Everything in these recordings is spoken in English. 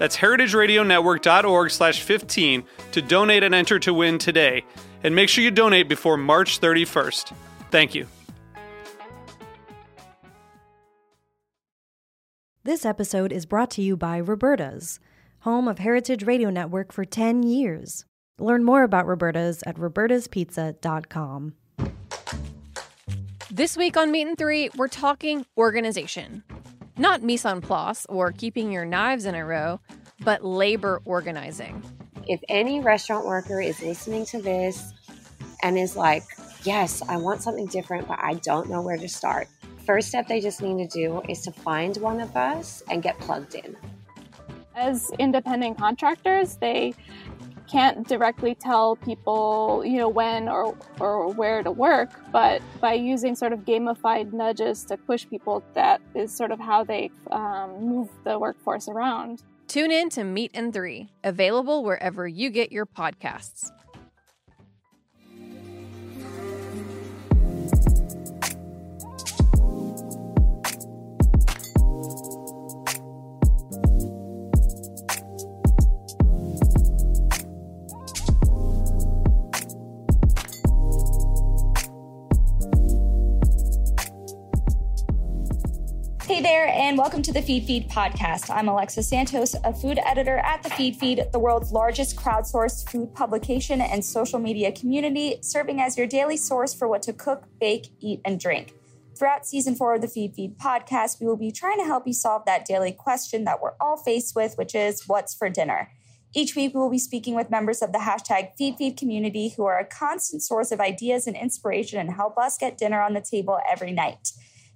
That's heritageradionetwork.org slash 15 to donate and enter to win today. And make sure you donate before March 31st. Thank you. This episode is brought to you by Roberta's, home of Heritage Radio Network for 10 years. Learn more about Roberta's at robertaspizza.com. This week on Meat and Three, we're talking organization. Not mise en place or keeping your knives in a row, but labor organizing. If any restaurant worker is listening to this and is like, yes, I want something different, but I don't know where to start, first step they just need to do is to find one of us and get plugged in. As independent contractors, they can't directly tell people, you know, when or, or where to work, but by using sort of gamified nudges to push people, that is sort of how they um, move the workforce around. Tune in to Meat and Three, available wherever you get your podcasts. There, and welcome to the Feedfeed podcast. I'm Alexa Santos, a food editor at the Feedfeed, the world's largest crowdsourced food publication and social media community, serving as your daily source for what to cook, bake, eat, and drink. Throughout season four of the Feedfeed podcast, we will be trying to help you solve that daily question that we're all faced with, which is what's for dinner? Each week, we will be speaking with members of the hashtag FeedFeed community who are a constant source of ideas and inspiration and help us get dinner on the table every night.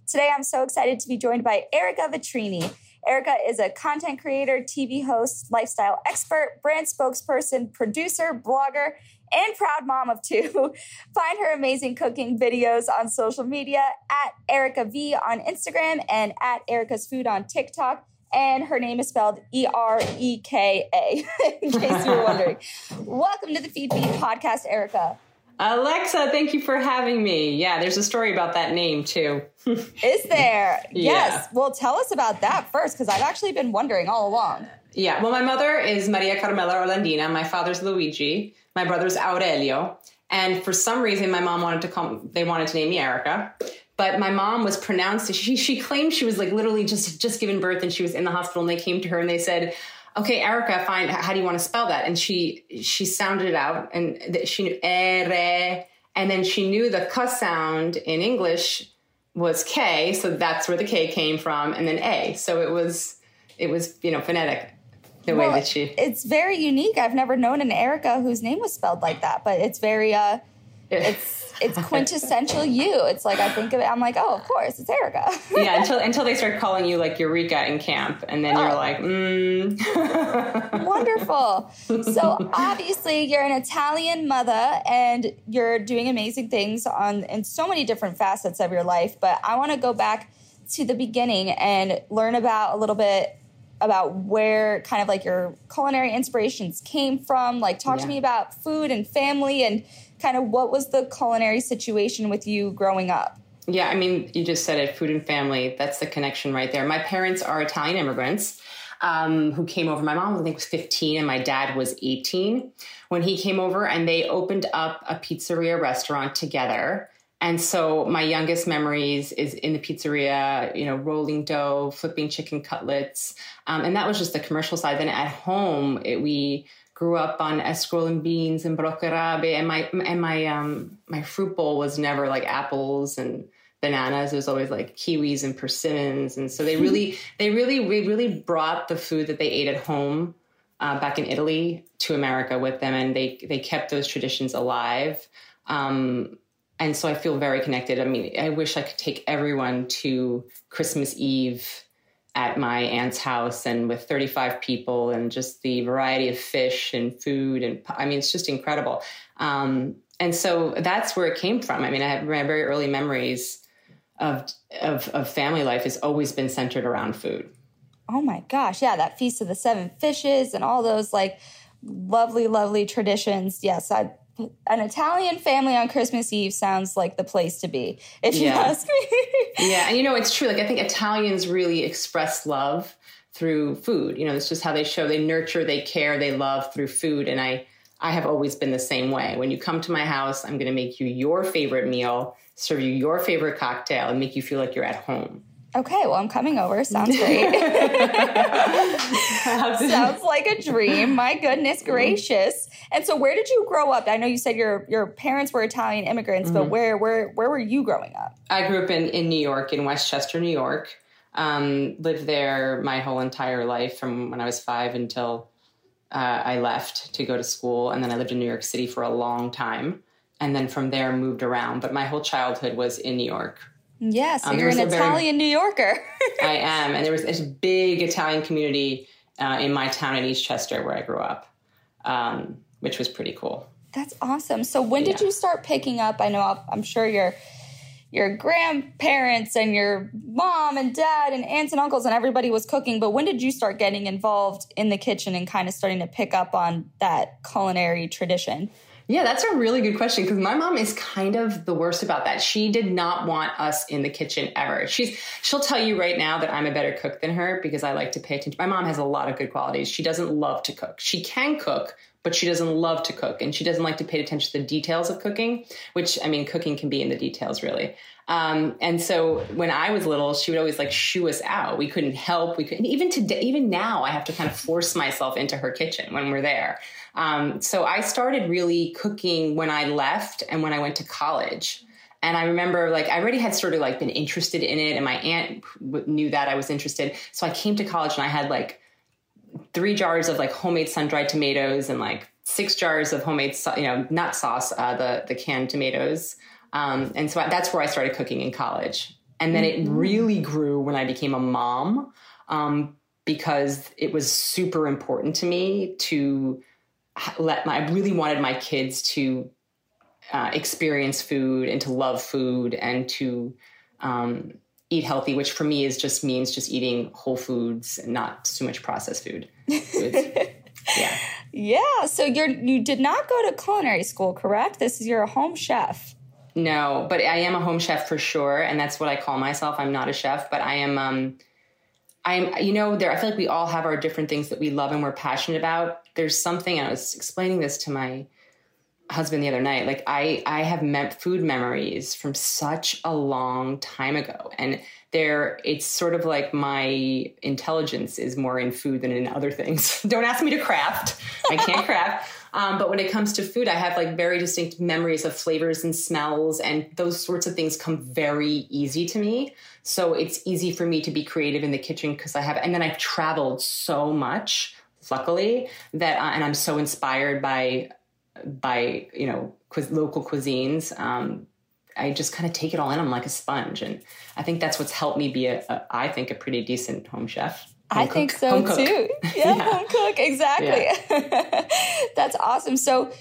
Today, I'm so excited to be joined by Ereka Vetrini. Ereka is a content creator, TV host, lifestyle expert, brand spokesperson, producer, blogger, and proud mom of two. Find her amazing cooking videos on social media at Ereka V on Instagram and at Ereka's Food on TikTok. And her name is spelled E R E K A, in case you were wondering. Welcome to the Feedfeed podcast, Ereka. Alexa, thank you for having me. Yeah, there's a story about that name too. Is there? Yeah. Yes. Well, tell us about that first, because I've actually been wondering all along. Yeah, well, my mother is Maria Carmela Orlandina. My father's Luigi. My brother's Aurelio. And for some reason, my mom wanted to call. They wanted to name me Erica, but my mom was pronounced. She she claimed she was like literally just just given birth, and she was in the hospital. And they came to her and they said, "Okay, Erica, fine. How do you want to spell that?" And she she sounded it out, and th- she knew ere, and then she knew the k sound in English was K, so that's where the K came from, and then A. So it was it was you know phonetic the way that she. It's very unique. I've never known an Erica whose name was spelled like that, but it's very uh it's it's quintessential you. It's like I think of it, I'm like, oh, of course, it's Ereka. yeah, until until they start calling you like Eureka in camp, and then you're Oh. like, mm. Wonderful. So obviously you're an Italian mother and you're doing amazing things on in so many different facets of your life, but I want to go back to the beginning and learn about a little bit about where kind of like your culinary inspirations came from. Like talk to me about food and family and kind of what was the culinary situation with you growing up? Yeah, I mean, you just said it food and family. That's the connection right there. My parents are Italian immigrants um, who came over. My mom, I think, was 15 and my dad was 18 when he came over, and they opened up a pizzeria restaurant together. And so my youngest memories is in the pizzeria, you know, rolling dough, flipping chicken cutlets. Um, and that was just the commercial side. Then at home, it, we grew up on escarole beans and broccarabe, and my and my um my fruit bowl was never like apples and bananas. It was always like kiwis and persimmons, and so they really they really we really brought the food that they ate at home uh, back in Italy to America with them, and they they kept those traditions alive. Um, and so I feel very connected. I mean, I wish I could take everyone to Christmas Eve at my aunt's house and with 35 people and just the variety of fish and food and I mean it's just incredible. Um, and so that's where it came from. I mean, I have my very early memories of of, of family life has always been centered around food. Oh my gosh, yeah, that feast of the seven fishes and all those like lovely, lovely traditions. Yes, I an Italian family on Christmas Eve sounds like the place to be, if you ask me. yeah, and you know it's true. Like I think Italians really express love through food. You know, it's just how they show they nurture, they care, they love through food. And I I have always been the same way. When you come to my house, I'm going to make you your favorite meal, serve you your favorite cocktail, and make you feel like you're at home. Okay, well, I'm coming over. Sounds great. Sounds like a dream. My goodness gracious. And so where did you grow up? I know you said your your parents were Italian immigrants, but where where where were you growing up? I grew up in, in New York, in Westchester, New York. Um, lived there my whole entire life from when I was five until uh, I left to go to school. And then I lived in New York City for a long time. And then from there moved around. But my whole childhood was in New York. Yeah, so Um, you're an a very- Italian New Yorker. I am. And there was this big Italian community uh, in my town in Eastchester where I grew up, um, which was pretty cool. That's awesome. So when did you start picking up? I know I'll- I'm sure your your grandparents and your mom and dad and aunts and uncles and everybody was cooking, but when did you start getting involved in the kitchen and kind of starting to pick up on that culinary tradition? Yeah, that's a really good question because my mom is kind of the worst about that. She did not want us in the kitchen ever. She's she'll tell you right now that I'm a better cook than her because I like to pay attention. My mom has a lot of good qualities. She doesn't love to cook. She can cook, but she doesn't love to cook and she doesn't like to pay attention to the details of cooking, which I mean cooking can be in the details really. Um, and so when I was little, she would always like shoo us out. We couldn't help. We couldn't even today, even now, I have to kind of force myself into her kitchen when we're there. Um, so I started really cooking when I left and when I went to college. And I remember like I already had sort of like been interested in it, and my aunt knew that I was interested. So I came to college and I had like three jars of like homemade sun dried tomatoes and like six jars of homemade you know nut sauce, uh, the the canned tomatoes. Um, and so I, that's where I started cooking in college. And then it really grew when I became a mom um, because it was super important to me to let my, I really wanted my kids to uh, experience food and to love food and to um, eat healthy, which for me is just means just eating whole foods and not too much processed food. yeah. Yeah, so you're you did not go to culinary school, correct? This is you're a home chef. No, but I am a home chef for sure, and that's what I call myself. I'm not a chef, but I am. Um, I'm. You know, there. I feel like we all have our different things that we love and we're passionate about. There's something. I was explaining this to my husband the other night. Like I, I have mem- food memories from such a long time ago, and there, it's sort of like my intelligence is more in food than in other things. Don't ask me to craft. I can't craft. Um, but when it comes to food, I have like very distinct memories of flavors and smells, and those sorts of things come very easy to me. So it's easy for me to be creative in the kitchen because I have, and then I've traveled so much, luckily, that, uh, and I'm so inspired by, by you know, quiz- local cuisines. Um, I just kind of take it all in. I'm like a sponge, and I think that's what's helped me be a, a I think, a pretty decent home chef. I Home think so home cook. too. Yeah, Yeah. home cook, exactly. That's awesome. So,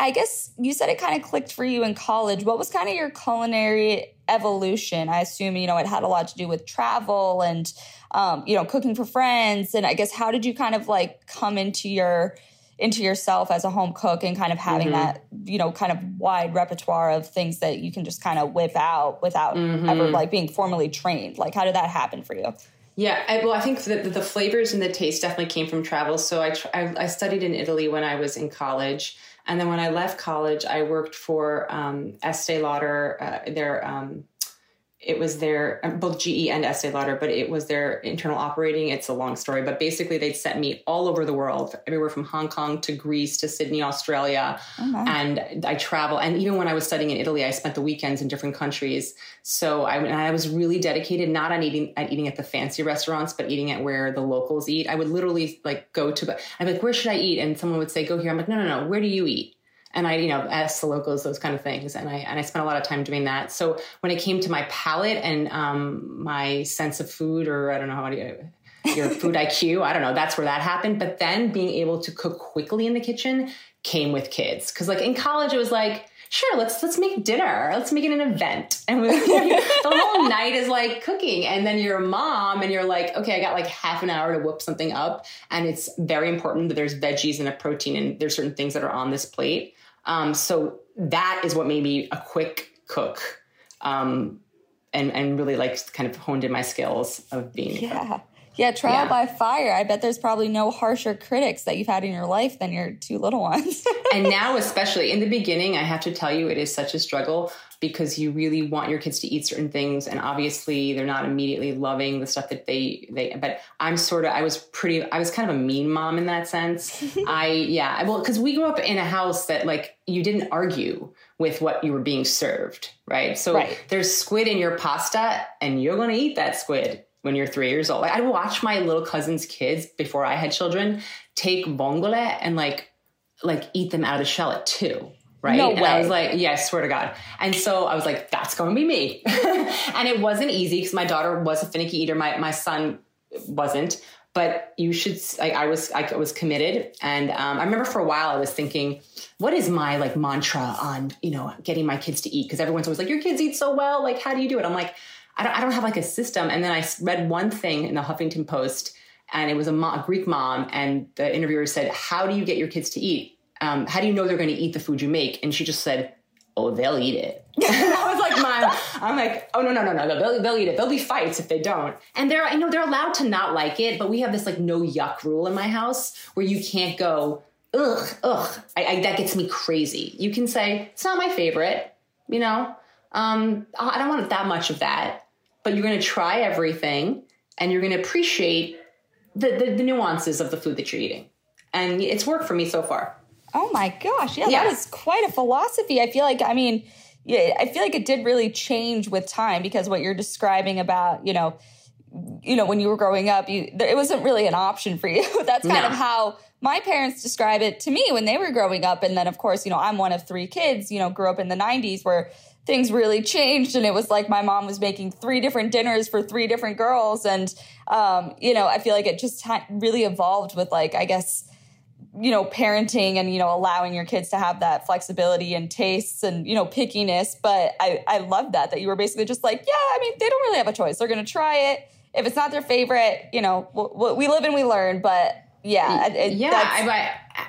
I guess you said it kind of clicked for you in college. What was kind of your culinary evolution? I assume you know it had a lot to do with travel and um, you know cooking for friends. And I guess how did you kind of like come into your into yourself as a home cook and kind of having Mhm. that you know kind of wide repertoire of things that you can just kind of whip out without ever Mhm. like being formally trained like how did that happen for you Yeah, I, well, I think the, the flavors and the taste definitely came from travel. So I, tr- I I studied in Italy when I was in college, and then when I left college, I worked for um, Estee Lauder, uh, their um, it was their um, both GE and Estee Lauder, but it was their internal operating. It's a long story, but basically they'd sent me all over the world, everywhere from Hong Kong to Greece to Sydney, Australia, Oh, and I travel. And even when I was studying in Italy, I spent the weekends in different countries. So I, I was really dedicated not on eating at eating at the fancy restaurants, but eating at where the locals eat. I would literally like go to. I'm like, where should I eat? And someone would say, go here. I'm like, no, no, no. Where do you eat? And I, you know, ask the locals those kind of things, and I and I spent a lot of time doing that. So when it came to my palate and um, my sense of food, or I don't know how do your food IQ, I don't know, that's where that happened. But then being able to cook quickly in the kitchen came with kids, because like in college it was like. Sure, let's let's make dinner. Let's make it an event, and the whole night is like cooking. And then you're a mom, and you're like, okay, I got like half an hour to whip something up, and it's very important that there's veggies and a protein, and there's certain things that are on this plate. Um, so that is what made me a quick cook. Um, and, and really like kind of honed in my skills of being Yeah. Yeah, trial Yeah. by fire. I bet there's probably no harsher critics that you've had in your life than your two little ones. and now especially in the beginning i have to tell you it is such a struggle because you really want your kids to eat certain things and obviously they're not immediately loving the stuff that they they but i'm sort of i was pretty i was kind of a mean mom in that sense i yeah well because we grew up in a house that like you didn't argue with what you were being served right so Right. there's squid in your pasta and you're going to eat that squid when you're three years old like i'd watch my little cousin's kids before i had children take vongole and like like eat them out of the shell at two. Right. No and I was like, yeah, I swear to God. And so I was like, that's going to be me. and it wasn't easy because my daughter was a finicky eater. My, my son wasn't, but you should, I, I was, I was committed. And um, I remember for a while I was thinking, what is my like mantra on, you know, getting my kids to eat? Cause everyone's always like, your kids eat so well. Like, how do you do it? I'm like, I don't, I don't have like a system. And then I read one thing in the Huffington Post and it was a, mo- a Greek mom, and the interviewer said, "How do you get your kids to eat? Um, how do you know they're going to eat the food you make?" And she just said, "Oh, they'll eat it." I was like, "Mom," I'm like, "Oh no, no, no, no, they'll, they'll eat it. There'll be fights if they don't." And they're, know they're allowed to not like it, but we have this like no yuck rule in my house where you can't go, ugh, ugh. I, I, that gets me crazy. You can say it's not my favorite, you know. Um, I don't want that much of that, but you're going to try everything, and you're going to appreciate the, the, the nuances of the food that you're eating. And it's worked for me so far. oh my gosh. Yeah, Yeah. that is quite a philosophy. I feel like, I mean, yeah, I feel like it did really change with time because what you're describing about, you know, you know, when you were growing up, you there, it wasn't really an option for you. That's kind No. of how my parents describe it to me when they were growing up. And then, of course, you know, I'm one of three kids. You know, grew up in the '90s where things really changed, and it was like my mom was making three different dinners for three different girls, and um, you know, I feel like it just ha- really evolved with like, I guess you know parenting and you know allowing your kids to have that flexibility and tastes and you know pickiness but i i love that that you were basically just like yeah i mean they don't really have a choice. They're gonna try it. If it's not their favorite you know we, we live and we learn but yeah it- yeah, I,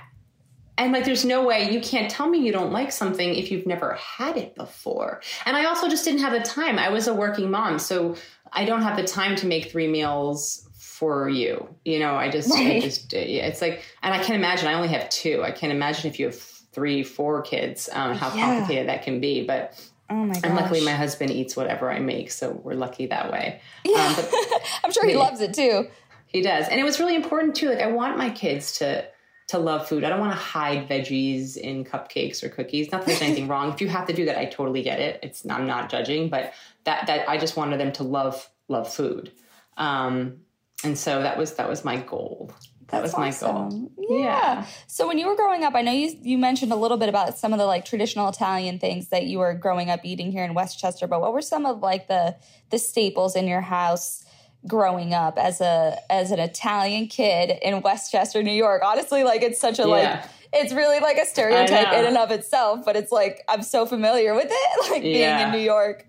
and like, there's no way you can't tell me you don't like something if you've never had it before. And I also just didn't have the time. I was a working mom, so I don't have the time to make three meals for you. You know, I just, I just, yeah, it's like, and I can't imagine. I only have two. I can't imagine if you have three, four kids, um, how Yeah. complicated that can be. But oh my gosh and luckily, my husband eats whatever I make, so we're lucky that way. yeah. Um, but i'm sure he loves it too he does. And it was really important too. Like I want my kids to to love food. I don't want to hide veggies in cupcakes or cookies. Not that there's anything wrong. If you have to do that, I totally get it. It's I'm not judging, but that that I just wanted them to love love food. Um and so that was that was my goal. That That's was my goal. awesome. Yeah. So when you were growing up, I know you you mentioned a little bit about some of the like traditional Italian things that you were growing up eating here in Westchester, but what were some of like the the staples in your house growing up as a as an Italian kid in Westchester, New York? Honestly, like it's such a Yeah. like it's really like a stereotype in and of itself, but it's like I'm so familiar with it, like being Yeah. in New York.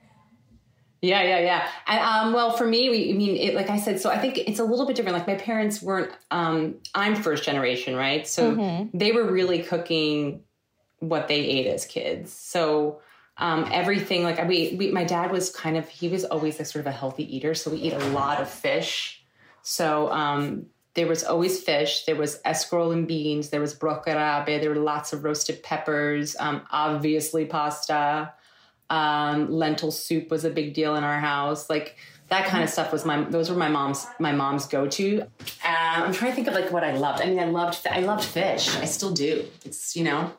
Yeah, yeah, yeah. And um, well, for me, we, I mean, it, like I said, so I think it's a little bit different. Like my parents weren't. Um, I'm first generation, right? So Mm-hmm. they were really cooking what they ate as kids. So um, everything, like we, we, my dad was kind of. He was always like sort of a healthy eater, so we eat a lot of fish. So um, there was always fish. There was escarole and beans. There was broccarabe. There were lots of roasted peppers. Um, obviously, pasta. Um, lentil soup was a big deal in our house. Like that kind of stuff was my those were my mom's my mom's go to. Um, I'm trying to think of like what I loved. I mean, I loved I loved fish. I still do. It's you know,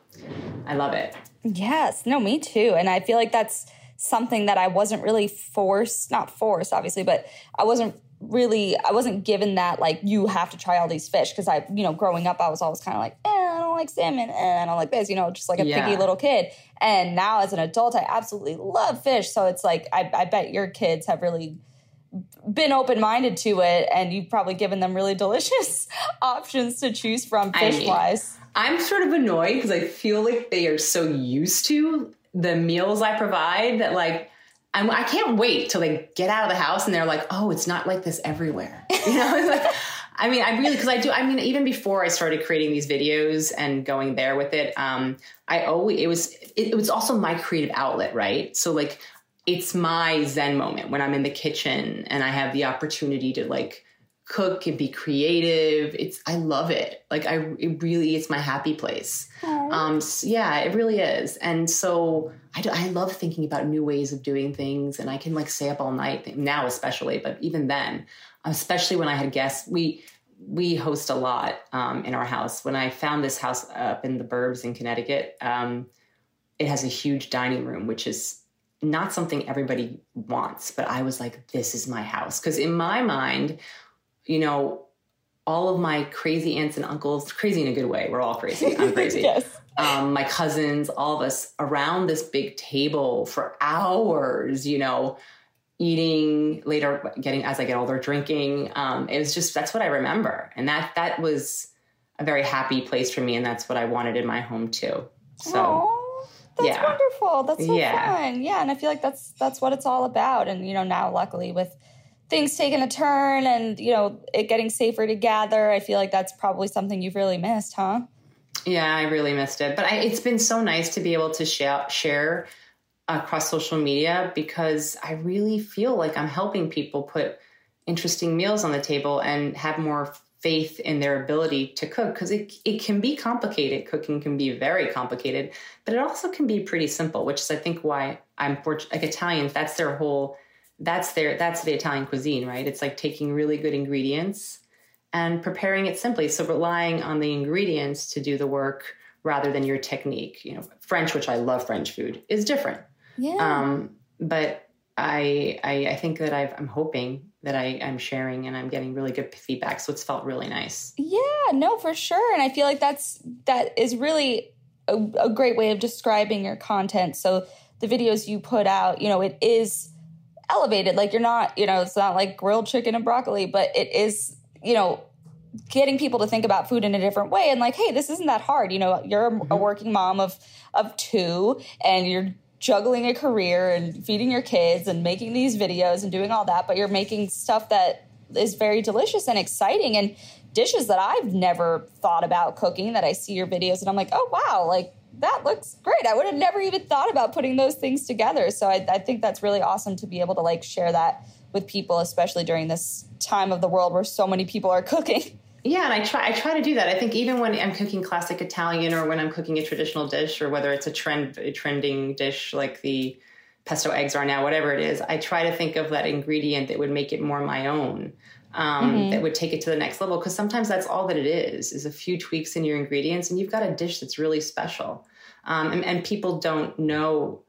I love it. Yes, no, me too. And I feel like that's something that I wasn't really forced, not forced, obviously, but I wasn't really, I wasn't given that, like, you have to try all these fish. Cause I, you know, growing up, I was always kind of like, eh, I don't like salmon, eh, I don't like this, you know, just like a Yeah. picky little kid. And now as an adult, I absolutely love fish. So it's like, I, I bet your kids have really been open minded to it and you've probably given them really delicious options to choose from fish wise. I'm sort of annoyed because I feel like they are so used to the meals I provide that like I'm, I can't wait till they get out of the house and they're like, oh, it's not like this everywhere. You know, It's like, I mean, I really because I do. I mean, even before I started creating these videos and going there with it, um, I always it was it, it was also my creative outlet, right? So like, it's my zen moment when I'm in the kitchen and I have the opportunity to like cook and be creative. It's I love it. Like I it really it's my happy place. Um s- yeah, it really is. And so I do, I love thinking about new ways of doing things and I can like stay up all night now especially, but even then, especially when I had guests, we we host a lot um, in our house. When I found this house up in the burbs in Connecticut, um, it has a huge dining room, which is not something everybody wants. But I was like, this is my house. Because in my mind, you know, all of my crazy aunts and uncles, crazy in a good way, we're all crazy. I'm crazy. yes. um, my cousins, all of us around this big table for hours, you know, eating later, getting as I get older, drinking. Um, it was just that's what I remember, and that that was a very happy place for me, and that's what I wanted in my home too. So Aw, that's yeah. wonderful. That's so Yeah. fun. Yeah, and I feel like that's that's what it's all about. And you know, now luckily with things taking a turn and you know it getting safer to gather, I feel like that's probably something you've really missed, huh? Yeah, I really missed it, but I, it's been so nice to be able to share share across social media because I really feel like I'm helping people put interesting meals on the table and have more faith in their ability to cook because it it can be complicated. Cooking can be very complicated, but it also can be pretty simple, which is I think why I'm fortunate. Like Italians, that's their whole that's their that's the Italian cuisine, right? It's like taking really good ingredients and preparing it simply. So relying on the ingredients to do the work rather than your technique. You know, French, which I love French food, is different. Yeah. Um, but I, I I think that I've, I'm hoping that I, I'm sharing and I'm getting really good feedback. So it's felt really nice. Yeah, no, for sure. And I feel like that's that is really a, a great way of describing your content. So the videos you put out, you know, it is elevated. Like you're not, you know, it's not like grilled chicken and broccoli, but it is, you know, getting people to think about food in a different way and like, hey, this isn't that hard. You know, you're a, a mm-hmm. working mom of of two and you're juggling a career and feeding your kids and making these videos and doing all that, but you're making stuff that is very delicious and exciting and dishes that I've never thought about cooking that I see your videos and I'm like, oh wow, like that looks great. I would have never even thought about putting those things together. So I, I think that's really awesome to be able to like share that with people, especially during this time of the world where so many people are cooking. Yeah, and I try I try to do that. I think even when I'm cooking classic Italian or when I'm cooking a traditional dish or whether it's a trend a trending dish like the pesto eggs are now, whatever it is, I try to think of that ingredient that would make it more my own. Um, That would take it to the next level because sometimes that's all that it is is a few tweaks in your ingredients and you've got a dish that's really special. Um, and, and people don't know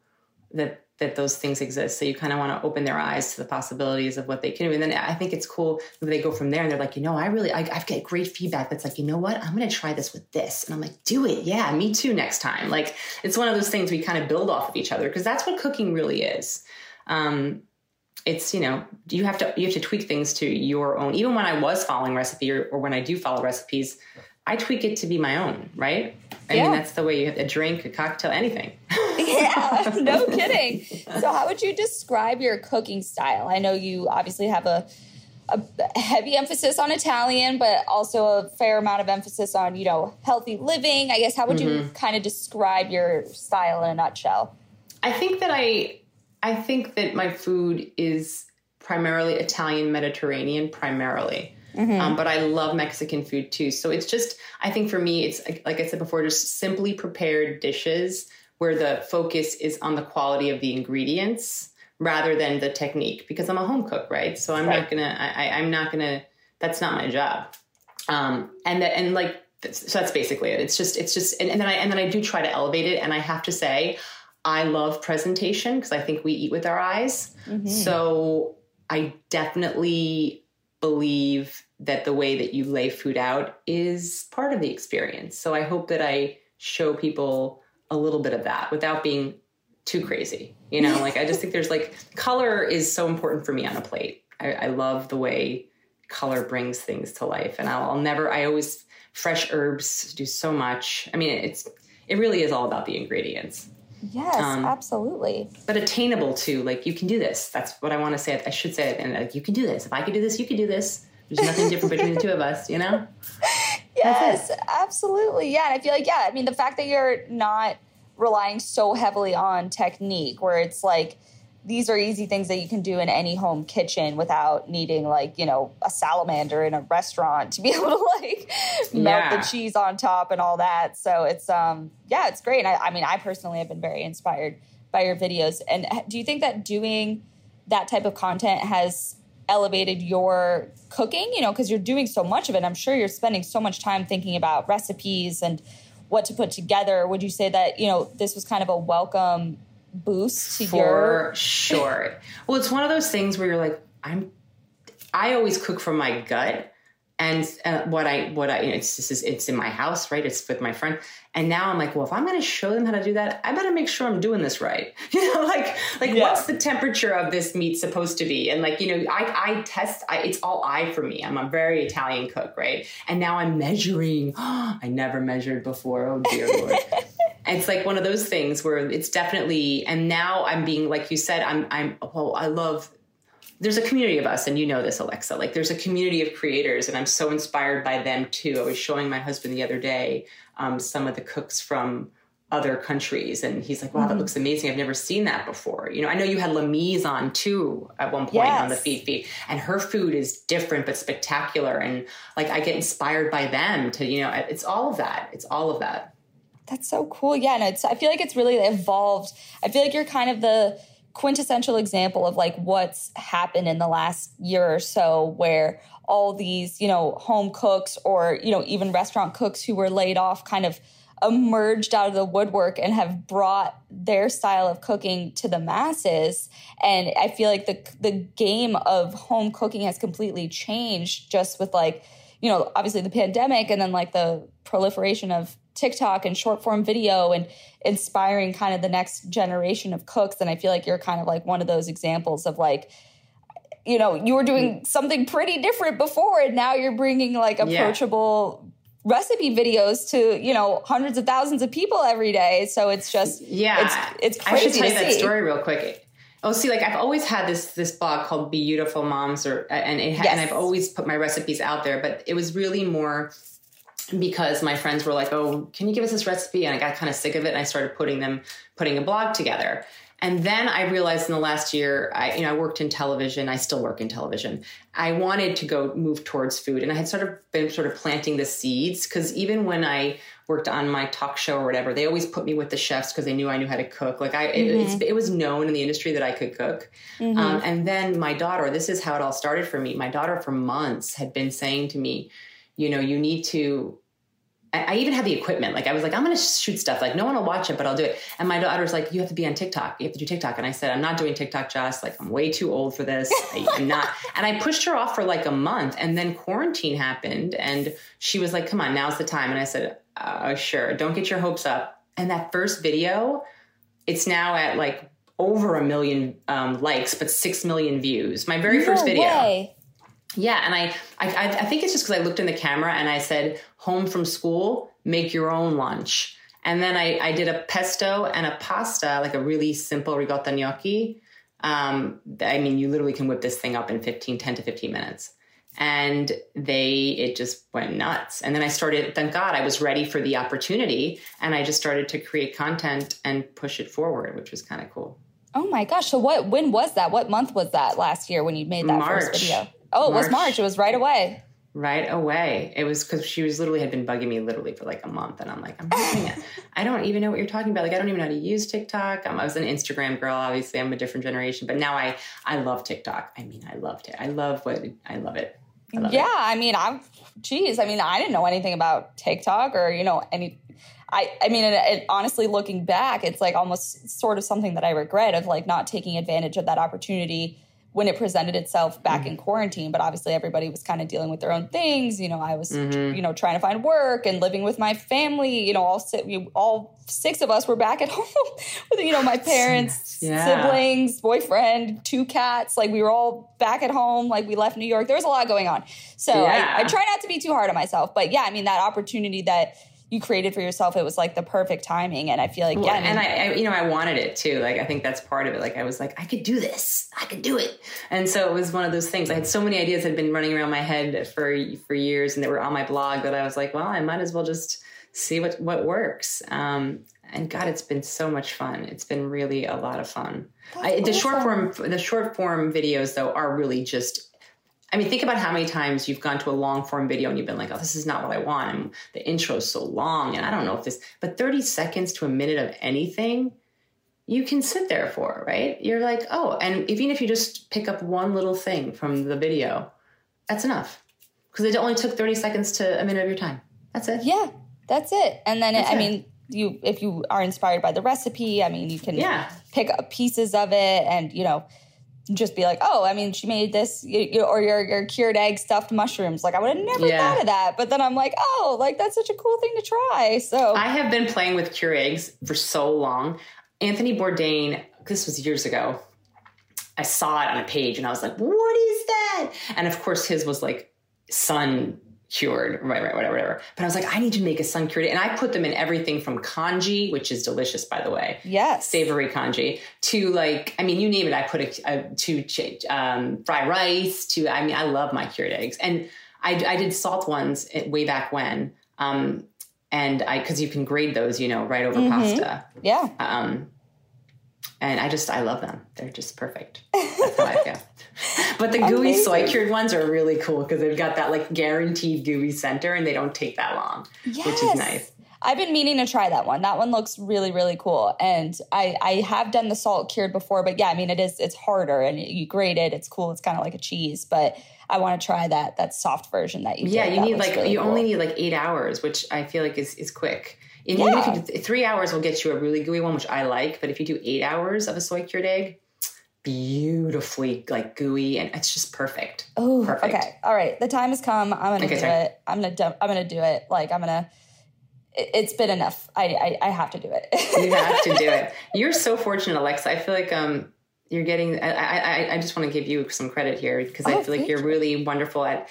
that that those things exist. So you kind of want to open their eyes to the possibilities of what they can do. And then I think it's cool that they go from there and they're like, you know, I really, I, I've got great feedback that's like, you know what, I'm going to try this with this. And I'm like, do it. Yeah, me too next time. Like it's one of those things we kind of build off of each other because that's what cooking really is. Um, it's you know you have to you have to tweak things to your own even when i was following recipe or, or when i do follow recipes i tweak it to be my own right i Yeah. mean that's the way you have a drink a cocktail anything yeah, no kidding. So, how would you describe your cooking style? I know you obviously have a, a heavy emphasis on Italian, but also a fair amount of emphasis on, you know, healthy living. I guess, how would you mm-hmm. kind of describe your style in a nutshell? I think that I I think that my food is primarily Italian Mediterranean primarily. Um, but I love Mexican food too. So it's just I think for me it's like- I said before just simply prepared dishes where the focus is on the quality of the ingredients rather than the technique because I'm a home cook, right? So I'm Right. not gonna, I, I'm not gonna, that's not my job. Um, and that, and like, so that's basically it. It's just, it's just, and, and then I, and then I do try to elevate it. And I have to say, I love presentation because I think we eat with our eyes. So I definitely believe that the way that you lay food out is part of the experience. So I hope that I show people a little bit of that without being too crazy. You know, like I just think there's like color is so important for me on a plate. I, I love the way color brings things to life, and I'll, I'll never. I always fresh herbs do so much. I mean, it's it really is all about the ingredients Yes, Um, absolutely. but attainable too. Like you can do this. That's what I want to say. I should say it. And like you can do this. If I could do this, you could do this. There's nothing different between the two of us, you know? Yes, absolutely. Yeah. And I feel like, yeah, I mean, the fact that you're not relying so heavily on technique, where it's like, these are easy things that you can do in any home kitchen without needing like you know a salamander in a restaurant to be able to like melt Yeah. the cheese on top and all that so it's um yeah it's great and I, I mean i personally have been very inspired by your videos and do you think that doing that type of content has elevated your cooking you know because you're doing so much of it i'm sure you're spending so much time thinking about recipes and what to put together would you say that you know this was kind of a welcome boost to your For sure. Well, it's one of those things where you're like, I'm, I always cook from my gut. And uh, what I, what I, you know, it's this is, it's in my house, right? It's with my friend. And now I'm like, well, if I'm going to show them how to do that, I better make sure I'm doing this right. You know, like, like Yeah. what's the temperature of this meat supposed to be? And like, you know, I, I test, I, it's all eye for me. I'm a very Italian cook, right? And now I'm measuring. I never measured before. Oh dear Lord. It's like one of those things where it's definitely and now i'm being like you said i'm i'm well i love there's a community of us and you know this alexa like there's a community of creators and i'm so inspired by them too. I was showing my husband the other day um, some of the cooks from other countries and he's like wow that looks amazing. I've never seen that before. You know i know you had lamise on too at one point on the feed feed and her food is different but spectacular and like i get inspired by them to you know it's all of that. It's all of that. That's so cool. Yeah, no, it's I feel like it's really evolved. I feel like you're kind of the quintessential example of like what's happened in the last year or so where all these, you know, home cooks or, you know, even restaurant cooks who were laid off kind of emerged out of the woodwork and have brought their style of cooking to the masses. And i feel like the the game of home cooking has completely changed just with like you know obviously the pandemic and then like the proliferation of TikTok and short form video and inspiring kind of the next generation of cooks and i feel like you're kind of like one of those examples of like you know you were doing mm. something pretty different before and now you're bringing like Yeah. approachable recipe videos to you know hundreds of thousands of people every day so it's just Yeah, it's it's I should tell you that see. story real quick. Oh, see, like I've always had this this blog called Beautiful Moms, or and it, Yes. and I've always put my recipes out there, but it was really more because my friends were like, "Oh, can you give us this recipe?" And I got kind of sick of it, and I started putting them putting a blog together. And then I realized in the last year, I you know I worked in television. I still work in television. I wanted to go move towards food, and I had sort of been sort of planting the seeds because even when I worked on my talk show or whatever, they always put me with the chefs because they knew I knew how to cook. Like I, it, it's, it was known in the industry that I could cook. Um, and then my daughter, this is how it all started for me. My daughter, for months, had been saying to me, you know, you need to. I I even had the equipment. Like I was like, I'm going to shoot stuff. Like no one will watch it, but I'll do it. And my daughter's like, you have to be on TikTok. You have to do TikTok. And I said, I'm not doing TikTok, Joss. Like I'm way too old for this. I, I'm not. And I pushed her off for like a month. And then quarantine happened, and she was like, come on, now's the time. And I said, uh, sure. Don't get your hopes up. And that first video, it's now at like over a million um, likes, but six million views. My very first video. way. Yeah, and I, I, I think it's just because I looked in the camera and I said, "Home from school, make your own lunch." And then I, I did a pesto and a pasta, like a really simple ricotta gnocchi. Um, I mean, you literally can whip this thing up in 15, 10 to 15 minutes. And they, it just went nuts. And then I started, thank God I was ready for the opportunity. And I just started to create content and push it forward, which was kind of cool. Oh my gosh. So what when was that? What month was that last year when you made that March. first video? Oh, it was March. It was right away. right away. It was because she was literally had been bugging me literally for like a month, and I'm like, I'm doing it. I don't even know what you're talking about. Like, I don't even know how to use TikTok. Um, I was an Instagram girl. Obviously, I'm a different generation, but now I I love TikTok. I mean, I loved it. I love what I love it. I love yeah, it. I mean, I'm, geez, I mean, I didn't know anything about TikTok or, you know, any, I, I mean, it, it, honestly, looking back, it's like almost sort of something that I regret of like not taking advantage of that opportunity when it presented itself back Mm-hmm. in quarantine. But obviously, everybody was kind of dealing with their own things. You know, I was, Mm-hmm. you know, trying to find work and living with my family. You know, all si- we, all six of us were back at home with, you know, my parents, Yeah. siblings, boyfriend, two cats. Like we were all back at home. Like we left New York. There was a lot going on. So Yeah. I, I try not to be too hard on myself. But yeah, I mean, that opportunity that you created for yourself, it was like the perfect timing. And I feel like, Well, yeah, I mean, and I, I, you know, I wanted it too. Like, I think that's part of it. Like, I was like, I could do this. I could do it. And so it was one of those things. I had so many ideas that had been running around my head for for years, and they were on my blog. That I was like, well, I might as well just see what what works. Um, and God, it's been so much fun. It's been really a lot of fun. I, the short form, the short form videos though are really just I mean, think about how many times you've gone to a long form video and you've been like, oh, this is not what I want. And the intro is so long. And I don't know if this, but 30 seconds to a minute of anything, you can sit there for, right? You're like, oh, and even if you just pick up one little thing from the video, that's enough. Because it only took 30 seconds to a minute of your time. That's it. yeah, that's it. And then, That's I it. mean, you if you are inspired by the recipe, I mean, you can Yeah. pick up pieces of it and you know just be like, oh, I mean, she made this, you, you, or your your cured egg stuffed mushrooms. Like I would have never Yeah. thought of that, but then I'm like, oh, like that's such a cool thing to try. So I have been playing with cured eggs for so long. Anthony Bourdain, this was years ago. I saw it on a page and I was like, what is that? And of course, his was like sun cured, right, right, whatever, whatever. But I was like, I need to make a sun cured. And I put them in everything from congee, which is delicious, by the way, yes, savory congee, to like, I mean, you name it. I put a, a to ch- um, fry rice, to, I mean, I love my cured eggs. And I, I did salt ones eh, way back when. Um, and I, cause you can grade those, you know, right over pasta. yeah. Um, and I just, I love them. They're just perfect. That's how I feel. But the gooey soy cured ones are really cool because they've got that like guaranteed gooey center and they don't take that long, which is nice. I've been meaning to try that one. That one looks really, really cool. And I, I have done the salt cured before, but yeah, I mean, it is, it's harder and you grate it. It's cool. It's kind of like a cheese, but I want to try that, that soft version that you Yeah, did. you That need like really you cool. only need like eight hours, which I feel like is is quick. Yeah. you three hours will get you a really gooey one, which I like. But if you do eight hours of a soy cured egg, beautifully like gooey, and it's just perfect. Oh, Perfect. okay. All right. The time has come. I'm gonna Okay, do sorry. it. I'm gonna do, I'm gonna do it. Like I'm gonna. It, it's been enough. I, I I have to do it. You have to do it. You're so fortunate, Alexa. I feel like um you're getting. I I, I just want to give you some credit here because I Oh, feel like you're you. really wonderful at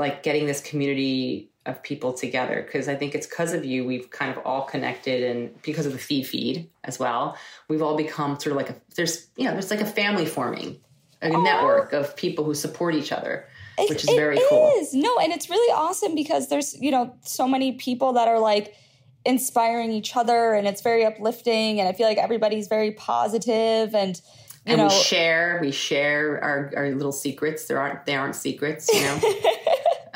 like getting this community of people together because I think it's because of you we've kind of all connected and because of the feed feed as well we've all become sort of like a there's you know there's like a family forming a network of people who support each other It- which is it very cool. is. No, and it's really awesome because there's, you know, so many people that are like inspiring each other and it's very uplifting and I feel like everybody's very positive and you and know we share we share our, our little secrets. There aren't they aren't secrets you know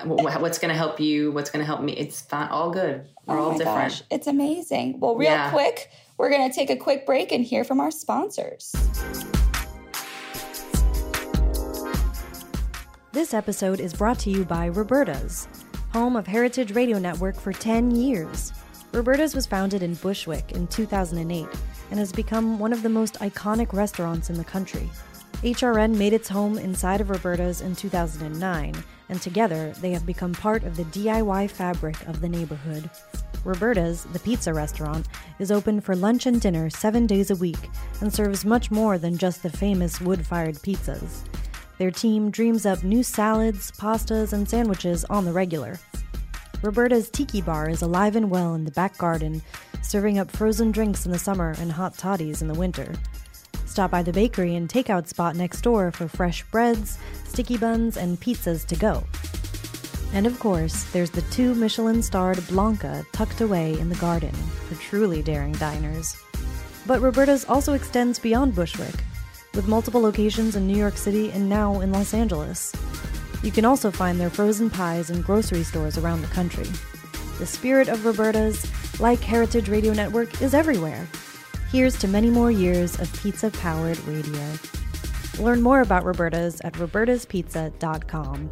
what's going to help you what's going to help me it's fine all good we're Oh all different gosh, it's amazing. Well, real Yeah. quick, we're going to take a quick break and hear from our sponsors. This episode is brought to you by Roberta's, home of Heritage Radio Network for 10 years. Roberta's was founded in Bushwick in 2008 and has become one of the most iconic restaurants in the country. HRN made its home inside of Roberta's in 2009, and together they have become part of the DIY fabric of the neighborhood. Roberta's, the pizza restaurant, is open for lunch and dinner seven days a week and serves much more than just the famous wood fired pizzas. Their team dreams up new salads, pastas, and sandwiches on the regular. Roberta's Tiki Bar is alive and well in the back garden, serving up frozen drinks in the summer and hot toddies in the winter. Stop by the bakery and takeout spot next door for fresh breads, sticky buns, and pizzas to go. And of course, there's the two Michelin starred Blanca tucked away in the garden for truly daring diners. But Roberta's also extends beyond Bushwick, with multiple locations in New York City and now in Los Angeles. You can also find their frozen pies in grocery stores around the country. The spirit of Roberta's, like Heritage Radio Network, is everywhere. Here's to many more years of pizza powered radio. Learn more about Roberta's at robertaspizza.com.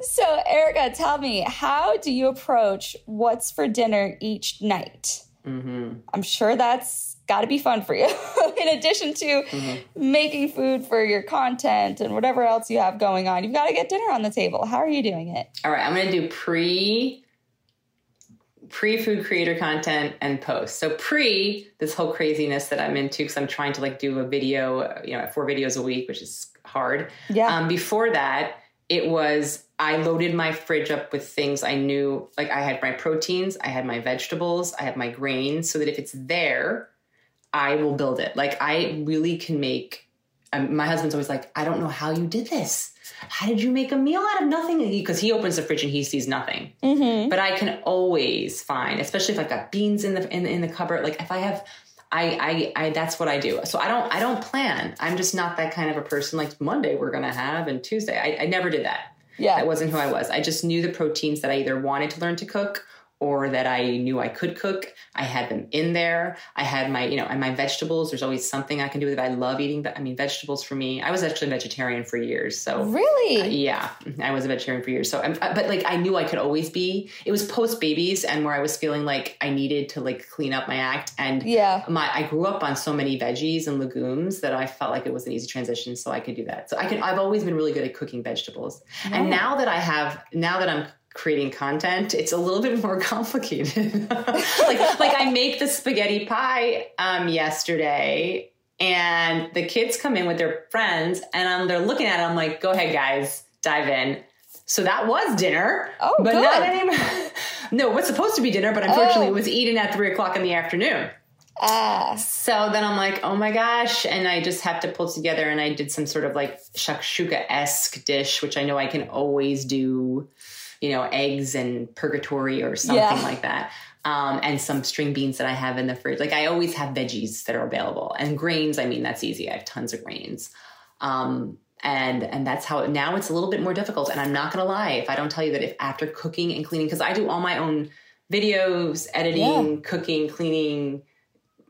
So, Ereka, tell me, how do you approach what's for dinner each night? Mm-hmm. I'm sure that's got to be fun for you. In addition to Mm-hmm. making food for your content and whatever else you have going on, you've got to get dinner on the table. How are you doing it? All right, I'm going to do pre pre food creator content and post. So pre this whole craziness that I'm into because I'm trying to like do a video, you know, four videos a week, which is hard. Yeah. Um, before that, it was I loaded my fridge up with things I knew, like I had my proteins, I had my vegetables, I had my grains, so that if it's there, I will build it. Like I really can make. Um, my husband's always like, I don't know how you did this. How did you make a meal out of nothing? Because he opens the fridge and he sees nothing. Mm-hmm. But I can always find, especially if I've got beans in the in, in the cupboard. Like if I have, I, I I that's what I do. So I don't I don't plan. I'm just not that kind of a person. Like Monday we're gonna have and Tuesday. I, I never did that. Yeah. That wasn't who I was. I just knew the proteins that I either wanted to learn to cook or that I knew I could cook. I had them in there. I had my, you know, and my vegetables. There's always something I can do with it. I love eating. but I mean, vegetables for me. I was actually vegetarian for years. So Really? yeah, I was a vegetarian for years. So, um, uh, but like I knew I could always be. It was post babies and where I was feeling like I needed to like clean up my act. And Yeah. my I grew up on so many veggies and legumes that I felt like it was an easy transition, so I could do that. So I can. I've always been really good at cooking vegetables. And now that I have, now that I'm creating content, it's a little bit more complicated. like like I make the spaghetti pie um, yesterday. And the kids come in with their friends, and um, they're looking at it. I'm like, "Go ahead, guys, dive in." So that was dinner. Oh, but good. not anymore. no, it was supposed to be dinner, but unfortunately, Oh. it was eaten at three o'clock in the afternoon. Ah. So then I'm like, oh my gosh. And I just have to pull together and I did some sort of like shakshuka esque dish, which I know I can always do, you know, eggs and purgatory or something Yeah. like that. Um, and some string beans that I have in the fridge. Like I always have veggies that are available and grains. I mean, that's easy. I have tons of grains. Um, and and that's how now it's a little bit more difficult. And I'm not gonna lie if I don't tell you that if after cooking and cleaning, because I do all my own videos, editing, cooking, cleaning,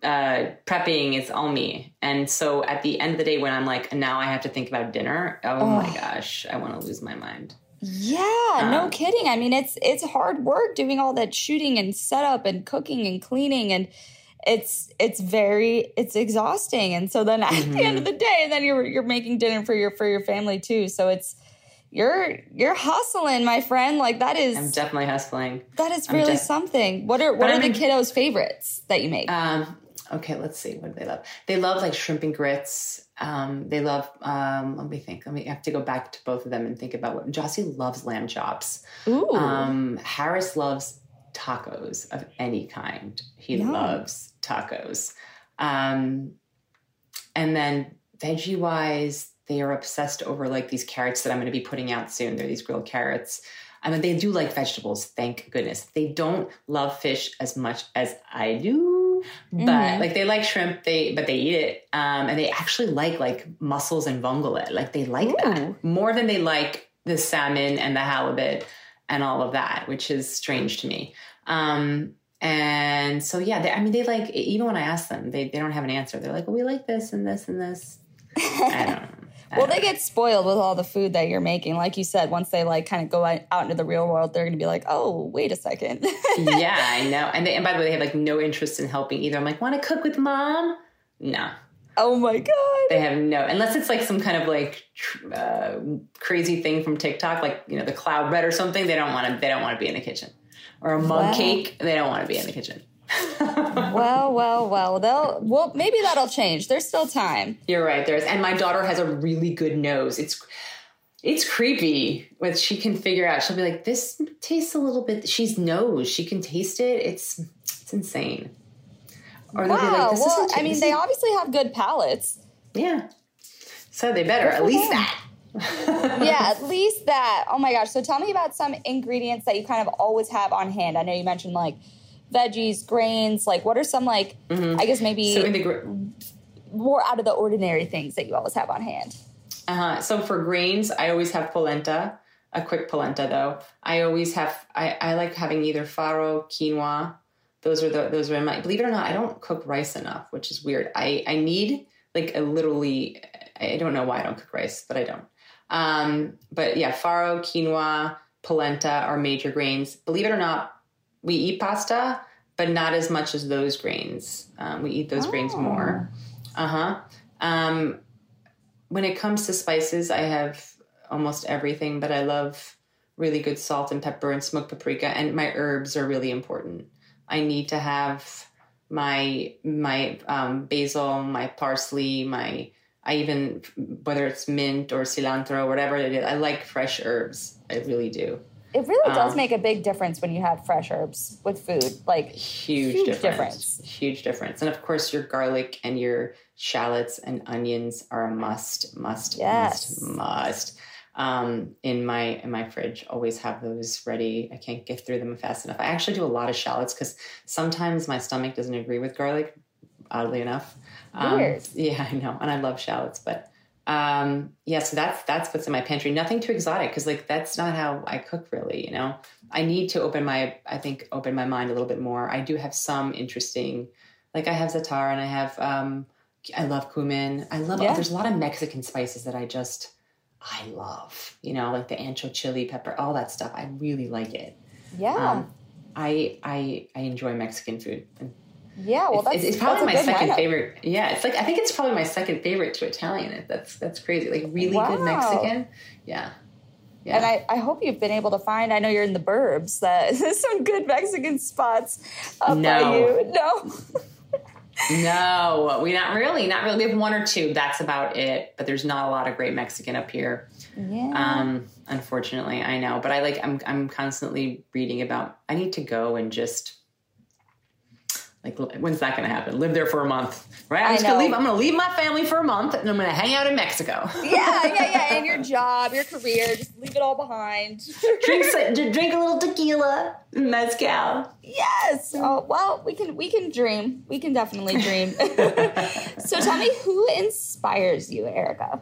uh, prepping it's all me. And so at the end of the day, when I'm like, now I have to think about dinner, oh, my gosh, I want to lose my mind. Yeah, no Um, kidding. I mean, it's it's hard work doing all that shooting and setup and cooking and cleaning and it's it's very it's exhausting. And so then at the end of Mm-hmm. the day, then you're you're making dinner for your for your family too. So it's you're you're hustling, my friend. Like that is I'm definitely hustling. that is really def- something. What are what But are I'm the kiddos' favorites that you make? Um, okay, let's see. What do they love? They love like shrimp and grits. Um, they love, um, let me think. Let me I have to go back to both of them and think about what Jossie loves lamb chops. Ooh. Um, Harris loves tacos of any kind. He Yum. loves tacos. Um, and then veggie wise, they are obsessed over like these carrots that I'm going to be putting out soon. They're these grilled carrots. I mean, they do like vegetables, thank goodness. They don't love fish as much as I do, but Mhm. like they like shrimp, they but they eat it, um, and they actually like like mussels and vongole. Like they like Ooh. that more than they like the salmon and the halibut and all of that, which is strange to me. Um, and so yeah, they, I mean, they like even when I ask them, they they don't have an answer. They're like, "Well, we like this and this and this." I don't. know. Well, they get spoiled with all the food that you're making. Like you said, once they like kind of go out into the real world, they're going to be like, "Oh, wait a second. yeah, I know. And they, and by the way, they have like no interest in helping either. I'm like, want to cook with mom? No, oh my god. they have no. Unless it's like some kind of like tr- uh, crazy thing from TikTok, like you know the cloud bread or something. They don't want to. They don't want to be in the kitchen. Or a mug Wow. cake. They don't want to be in the kitchen. Well, well, well. They'll well, maybe that'll change. There's still time. You're right. There's and my daughter has a really good nose. It's it's creepy what she can figure out. She'll be like, "This tastes a little bit." She's knows she can taste it. It's it's insane. Or Wow. like, "This well, I mean, they obviously have good palates. yeah." So they better at least them. that. yeah, at least that. Oh my gosh. So tell me about some ingredients that you kind of always have on hand. I know you mentioned like veggies, grains. Like, what are some like? I guess maybe Mm-hmm. So gr- more out of the ordinary things that you always have on hand? Uh-huh. so for grains, I always have polenta, a quick polenta though. I always have, I, I like having either farro, quinoa. Those are the, those are my, believe it or not, I don't cook rice enough, which is weird. I, I need like a literally, I don't know why I don't cook rice, but I don't. Um, but yeah, farro, quinoa, polenta are major grains. Believe it or not, we eat pasta, but not as much as those grains. Um, we eat those oh. grains more. Uh huh. Um, when it comes to spices, I have almost everything, but I love really good salt and pepper and smoked paprika, and my herbs are really important. I need to have my my um, basil, my parsley, my I even whether it's mint or cilantro, whatever it is. I like fresh herbs. I really do. It really does um, make a big difference when you have fresh herbs with food. Like huge, huge difference. difference. Huge difference. And of course, your garlic and your shallots and onions are a must, must, yes. must, must. Um, in my in my fridge, always have those ready. I can't get through them fast enough. I actually do a lot of shallots because sometimes my stomach doesn't agree with garlic. Oddly enough, um, Weird. Yeah, I know, and I love shallots, but um, yeah. So that's that's what's in my pantry. Nothing too exotic because like that's not how I cook really. You know, I need to open my I think open my mind a little bit more. I do have some interesting, like I have za'atar and I have um, I love cumin. I love. Yeah. There's a lot of Mexican spices that I just I love. You know, like the ancho chili pepper, all that stuff. I really like it. Yeah. Um, I I I enjoy Mexican food. And yeah, well, that's it's, it's probably my second lineup. favorite. Yeah, it's like I think it's probably my second favorite to Italian. It. That's that's crazy. Like really wow. good Mexican. Yeah. Yeah. And I, I hope you've been able to find. I know you're in the burbs. That there's some good Mexican spots up no. by you. No. no, we not really, not really. We have one or two. That's about it. But there's not a lot of great Mexican up here. Yeah. Um, unfortunately, I know. But I like. I'm I'm constantly reading about. I need to go and just like, when's that going to happen? Live there for a month, right? I'm, just gonna leave, I'm going to leave my family for a month and I'm going to hang out in Mexico. yeah, yeah, yeah. And your job, your career, just leave it all behind. drink, drink a little tequila, mezcal. Yes. Oh, well, we can we can dream. We can definitely dream. so tell me, who inspires you, Ereka?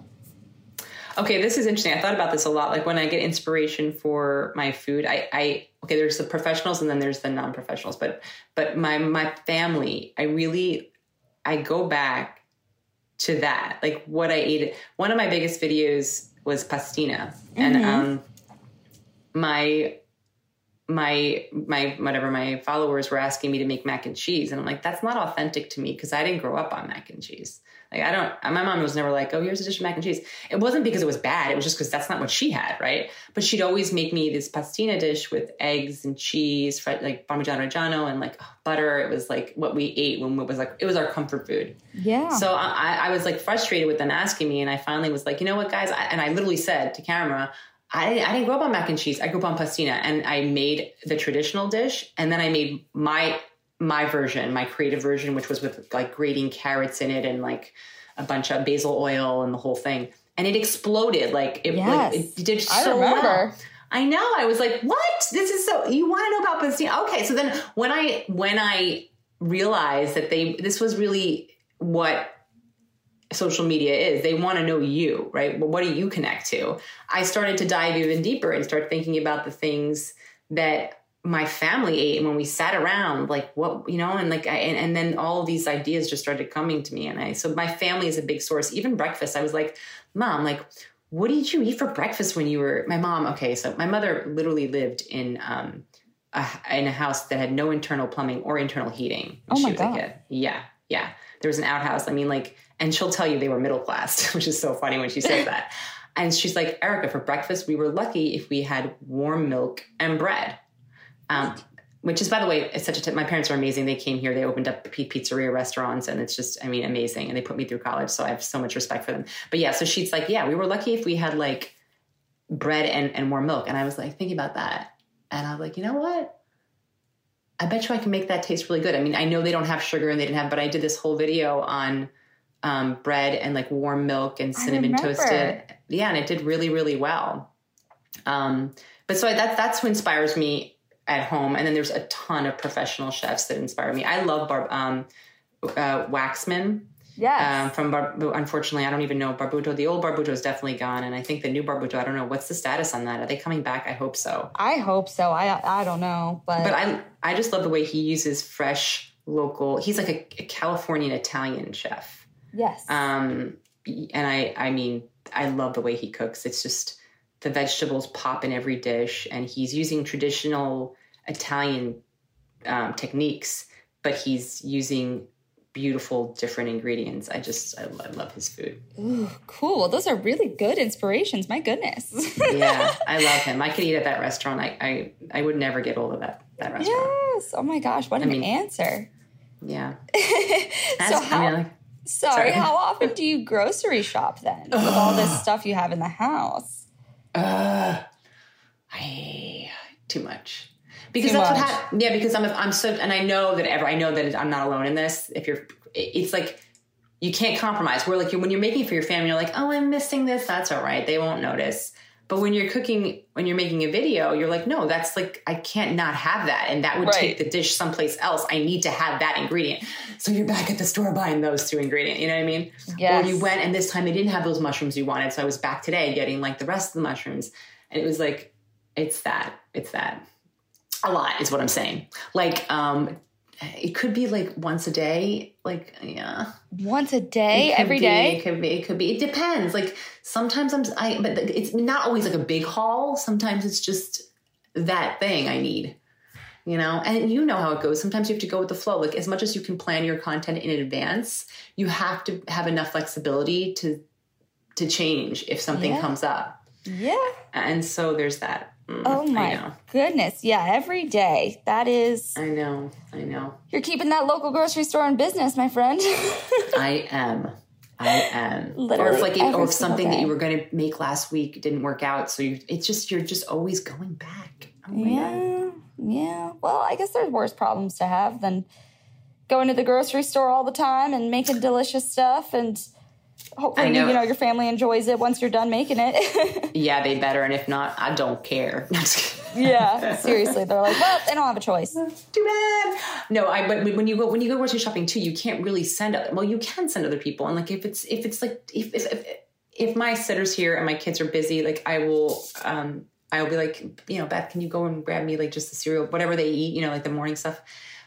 Okay, this is interesting. I thought about this a lot. Like when I get inspiration for my food, I, I okay, there's the professionals and then there's the non-professionals. But but my my family, I really I go back to that. Like what I ate. One of my biggest videos was pastina. Mm-hmm. And um my my my whatever my followers were asking me to make mac and cheese and i'm like that's not authentic to me because i didn't grow up on mac and cheese like I don't, my mom was never like, oh, here's a dish of mac and cheese. It wasn't because it was bad. It was just because that's not what she had, right? But she'd always make me this pastina dish with eggs and cheese, like Parmigiano Reggiano and like butter. It was like what we ate when it was like, it was our comfort food. Yeah. So I, I was like frustrated with them asking me. And I finally was like, you know what, guys? I, and I literally said to camera, I, I didn't grow up on mac and cheese. I grew up on pastina and I made the traditional dish. And then I made my my version, my creative version, which was with like grating carrots in it and like a bunch of basil oil and the whole thing. And it exploded. Like it, yes. like, it did so I remember. well. I know. I was like, what? This is so you want to know about pastina? Okay. So then when I when I realized that they this was really what social media is. They want to know you, right? Well, what do you connect to? I started to dive even deeper and start thinking about the things that my family ate and when we sat around like what you know and like I, and, and then all of these ideas just started coming to me and i so my family is a big source. Even breakfast i was like mom like what did you eat for breakfast when you were my mom okay so my mother literally lived in um a, in a house that had no internal plumbing or internal heating oh my god. yeah yeah. There was an outhouse i mean like and she'll tell you they were middle class which is so funny when she says that. And she's like Ereka for breakfast we were lucky if we had warm milk and bread um, which is, by the way, it's such a. T- my parents are amazing. They came here, they opened up pizzeria restaurants, and it's just, I mean, amazing. And they put me through college, so I have so much respect for them. But yeah, so she's like, yeah, we were lucky if we had like bread and, and more milk. And I was like thinking about that, and I was like, you know what? I bet you I can make that taste really good. I mean, I know they don't have sugar and they didn't have, but I did this whole video on um, bread and like warm milk and cinnamon toasted. Yeah, and it did really, really well. Um, but so that that's who inspires me at home. And then there's a ton of professional chefs that inspire me. I love Barb, um, uh, Waxman. Yes. Um, from Bar- unfortunately, I don't even know Barbuto. The old Barbuto is definitely gone, and I think the new Barbuto. I don't know what's the status on that. Are they coming back? I hope so. I hope so. I I don't know, but But I I just love the way he uses fresh local. He's like a, a Californian Italian chef. yes. Um, and I I mean I love the way he cooks. It's just the vegetables pop in every dish, and he's using traditional Italian um, techniques, but he's using beautiful different ingredients. I just I, I love his food. Ooh, cool. Well, those are really good inspirations. My goodness. Yeah, I love him. I could eat at that restaurant. I I, I would never get old of that that restaurant. yes. Oh my gosh, what an mean- answer. Yeah. so how I mean, like, sorry, sorry. how often do you grocery shop then with all this stuff you have in the house? Uh, I too much. Because Too that's much. what happened. Yeah, because I'm I'm so and I know that ever I know that I'm not alone in this. If you're, it's like you can't compromise. Where like when you're making for your family, you're like, oh, I'm missing this. That's all right. They won't notice. But when you're cooking, when you're making a video, you're like, no, that's like I can't not have that, and that would Right. take the dish someplace else. I need to have that ingredient. So you're back at the store buying those two ingredients. You know what I mean? Yes. Or you went and this time they didn't have those mushrooms you wanted. So I was back today getting like the rest of the mushrooms. And it was like, it's that. It's that. A lot is what I'm saying. Like, um, it could be like once a day. Like, yeah. Once a day, every be, day. It could be. It could be. It depends. Like sometimes I'm. I. But it's not always like a big haul. Sometimes it's just that thing I need. You know, and you know how it goes. Sometimes you have to go with the flow. Like as much as you can plan your content in advance, you have to have enough flexibility to to change if something Yeah. comes up. Yeah. And so there's that. Mm, Oh my goodness. Yeah, every day. That is I know. I know. you're keeping that local grocery store in business, my friend. I am. I am. or if like, it, or if something that you were going to make last week didn't work out, so you, it's just you're just always going back. Oh my god. yeah. Yeah. Well, I guess there's worse problems to have than going to the grocery store all the time and making delicious stuff and hopefully know. you know your family enjoys it once you're done making it. Yeah, they better, and if not, I don't care. yeah, seriously. They're like, well, they don't have a choice. Too bad. No, I. But when you go when you go grocery shopping too, you can't really send. Other, well, you can send other people, and like if it's if it's like if if if, if my sitter's here and my kids are busy, like I will. um I will be like, you know, Beth, can you go and grab me like just the cereal, whatever they eat, you know, like the morning stuff.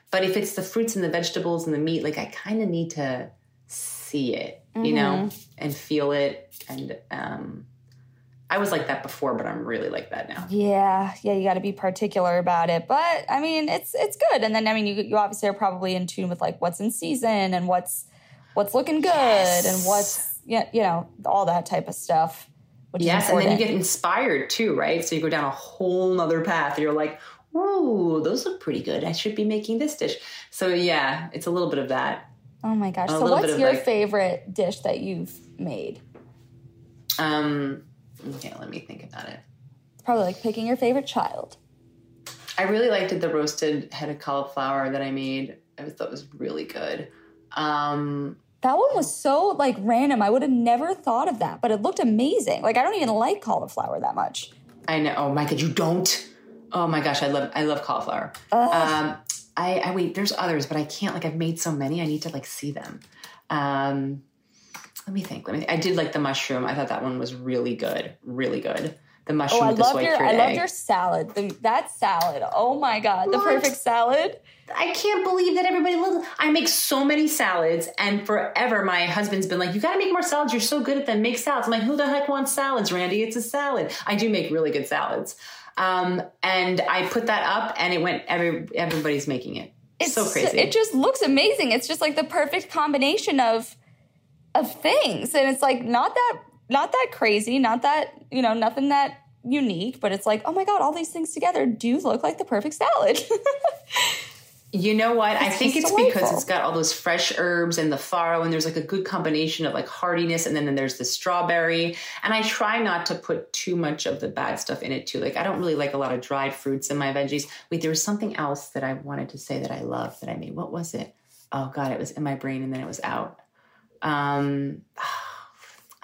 But if it's the fruits and the vegetables and the meat, like I kind of need to see it, you know, and feel it. And um I was like that before, but I'm really like that now. Yeah, yeah, you got to be particular about it. But I mean, it's it's good. And then I mean, you you obviously are probably in tune with like what's in season and what's what's looking good and what's yeah, you know, all that type of stuff. Which Yes, is and then you get inspired too, right? So you go down a whole nother path. You're like, ooh, those look pretty good. I should be making this dish. So yeah, it's a little bit of that. Oh my gosh! So, what's your like- favorite dish that you've made? Um, okay, let me think about it. It's probably like picking your favorite child. I really liked it, the roasted head of cauliflower that I made. I thought it was really good. Um, That one was so like random. I would have never thought of that, but it looked amazing. Like I don't even like cauliflower that much. I know. Oh my god, you don't? Oh my gosh, I love I love cauliflower. Um, I, I wait. There's others, but I can't. Like I've made so many, I need to like see them. Um, let me think. Let me. I did like the mushroom. I thought that one was really good. Really good. The Oh, mushroom I with the love your I love your salad. The, that salad. Oh my god, the What? perfect salad. I can't believe that everybody loves. I make so many salads, and forever my husband's been like, "You got to make more salads. You're so good at them. Make salads." I'm like, "Who the heck wants salads, Randy? It's a salad." I do make really good salads, um, and I put that up, and it went. Every everybody's making it. It's so crazy. It just looks amazing. It's just like the perfect combination of of things, and it's like not that not that crazy, not that you know nothing that unique, but it's like oh my god, all these things together do look like the perfect salad. You know what? I think it's because it's got all those fresh herbs and the farro, and there's like a good combination of like hardiness, and then, then there's the strawberry. And I try not to put too much of the bad stuff in it too. Like I don't really like a lot of dried fruits in my veggies. Wait, there was something else that I wanted to say that I love that I made. What was it? Oh God, it was in my brain and then it was out. Um,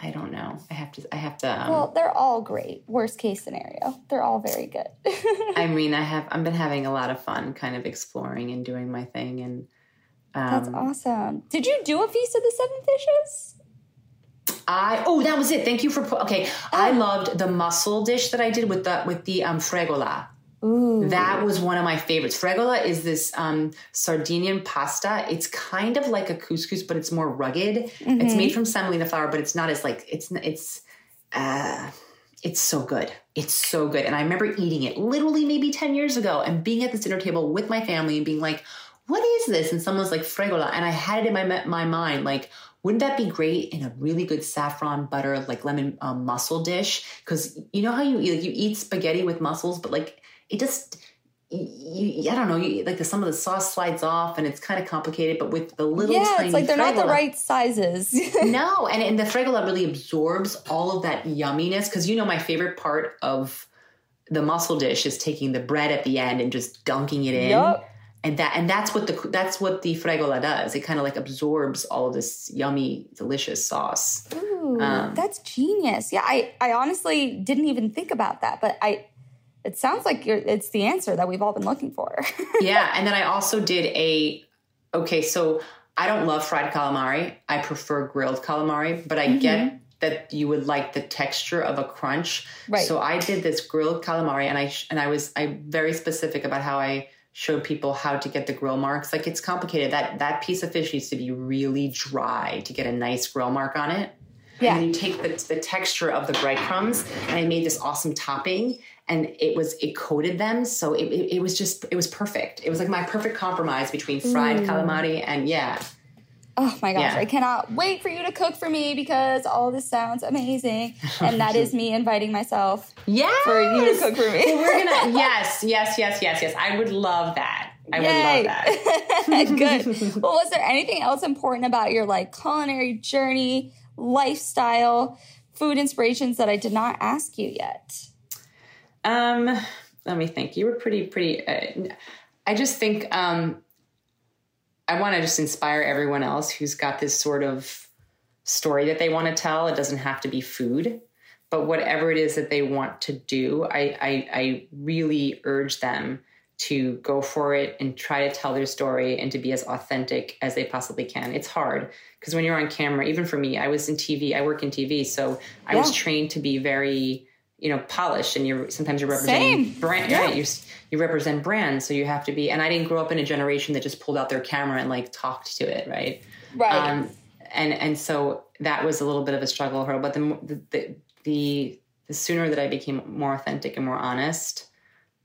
I don't know. I have to. I have to. Um, well, they're all great. Worst case scenario, they're all very good. I mean, I have I've been having a lot of fun kind of exploring and doing my thing and That's awesome. Did you do a feast of the seven fishes? I oh that was it. Thank you for okay. I loved the mussel dish that I did with the with the um fregola. Ooh. That was one of my favorites. Fregola is this um, Sardinian pasta. It's kind of like a couscous, but it's more rugged. It's made from semolina flour, but it's not as like it's it's uh, it's so good. It's so good. And I remember eating it literally maybe ten years ago and being at this dinner table with my family and being like, "What is this?" And someone's like fregola, and I had it in my my mind like. Wouldn't that be great in a really good saffron butter, like lemon um, mussel dish? Because you know how you eat, like you eat spaghetti with mussels, but like it just you, I don't know, you, like the, some of the sauce slides off and it's kind of complicated, but with the little yeah, it's like they're not the right sizes. no, and, and the fregola really absorbs all of that yumminess because you know my favorite part of the mussel dish is taking the bread at the end and just dunking it in. Yup. And that and that's what the that's what the fregola does. It kind of like absorbs all of this yummy, delicious sauce. Ooh, Um, that's genius. Yeah, I, I honestly didn't even think about that, but I, it sounds like you're, it's the answer that we've all been looking for. yeah, and then I also did a okay, so I don't love fried calamari. I prefer grilled calamari, but I get mm-hmm. that you would like the texture of a crunch. Right. So I did this grilled calamari and I sh- and I was I very specific about how I showed people how to get the grill marks. Like it's complicated. That that piece of fish needs to be really dry to get a nice grill mark on it. Yeah. And then you take the, the texture of the breadcrumbs, and I made this awesome topping, and it was it coated them, so it, it, it was just it was perfect. It was like my perfect compromise between fried mm. calamari and yeah, Oh my gosh, Yeah. I cannot wait for you to cook for me because all this sounds amazing. And that is me inviting myself yeah, for you to cook for me. We're gonna yes, yes, yes, yes, yes. I would love that. I would love that. Good. Well, was there anything else important about your like culinary journey, lifestyle, food inspirations that I did not ask you yet? Um, let me think. You were pretty, pretty. Uh, I just think um, I want to just inspire everyone else who's got this sort of story that they want to tell. It doesn't have to be food, but whatever it is that they want to do, I, I, I really urge them to go for it and try to tell their story and to be as authentic as they possibly can. It's hard because when you're on camera, even for me, I was in TV, I work in TV, so I was trained to be very, you know, polished and you're sometimes you're representing Same. brand, Yeah. right? You, you represent brands, so you have to be, and I didn't grow up in a generation that just pulled out their camera and like talked to it, right? Right. Um, and and so that was a little bit of a struggle for her. But the the the the, the sooner that I became more authentic and more honest,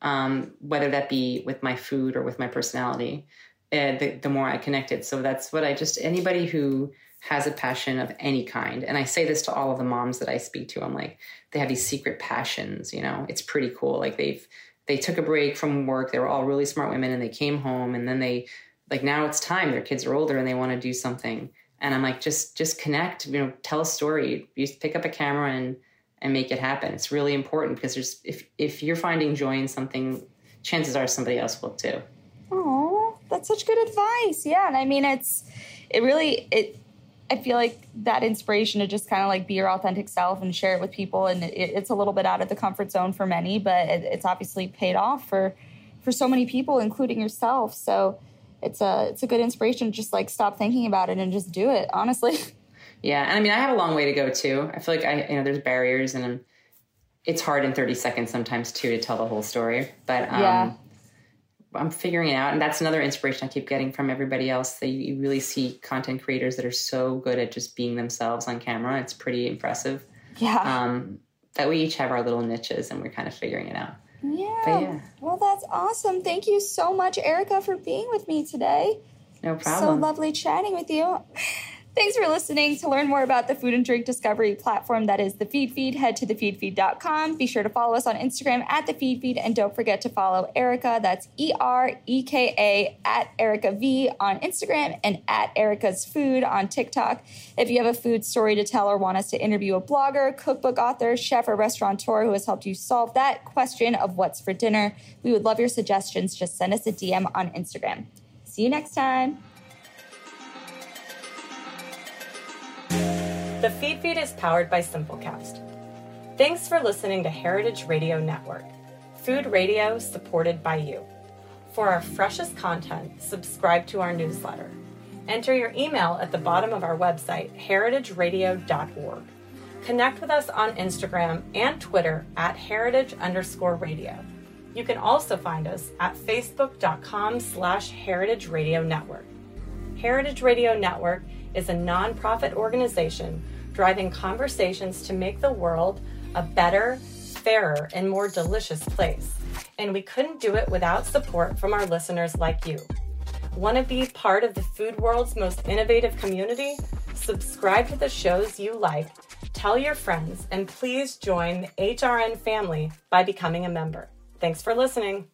um, whether that be with my food or with my personality, uh, the, the more I connected. So that's what I just anybody who has a passion of any kind, and I say this to all of the moms that I speak to. I'm like, they have these secret passions. You know, it's pretty cool. Like they've they took a break from work. They were all really smart women, and they came home, and then they like now it's time. Their kids are older, and they want to do something. And I'm like, just just connect. You know, tell a story. You pick up a camera and and make it happen. It's really important because there's if if you're finding joy in something, chances are somebody else will too. Oh, that's such good advice. Yeah, and I mean it's it really it I feel like that inspiration to just kind of like be your authentic self and share it with people and it, it's a little bit out of the comfort zone for many, but it, it's obviously paid off for for so many people including yourself. So it's a it's a good inspiration to just like stop thinking about it and just do it, honestly. Yeah, and I mean, I have a long way to go too. I feel like I, you know, there's barriers, and I'm, it's hard in 30 seconds sometimes too to tell the whole story. But um, Yeah. I'm figuring it out, and that's another inspiration I keep getting from everybody else. That you, really see content creators that are so good at just being themselves on camera. It's pretty impressive. Yeah. Um, that we each have our little niches, and we're kind of figuring it out. yeah. but yeah. Well, that's awesome. Thank you so much Ereka for being with me today. No problem. So lovely chatting with you. Thanks for listening. To learn more about the food and drink discovery platform that is the Feedfeed, head to thefeedfeed.com. Be sure to follow us on Instagram at the Feedfeed, and don't forget to follow Ereka. That's E R E K A at Ereka V on Instagram and at Ereka's Food on TikTok. If you have a food story to tell or want us to interview a blogger, cookbook author, chef, or restaurateur who has helped you solve that question of what's for dinner, we would love your suggestions. Just send us a DM on Instagram. See you next time. The Feedfeed is powered by Simplecast. Thanks for listening to Heritage Radio Network, food radio supported by you. For our freshest content, subscribe to our newsletter. Enter your email at the bottom of our website, heritageradio.org. Connect with us on Instagram and Twitter at heritage underscore radio. You can also find us at facebook.com slash heritage radio network. Heritage Radio Network is a nonprofit organization driving conversations to make the world a better, fairer, and more delicious place. And we couldn't do it without support from our listeners like you. Want to be part of the food world's most innovative community? Subscribe to the shows you like, tell your friends, and please join the HRN family by becoming a member. Thanks for listening.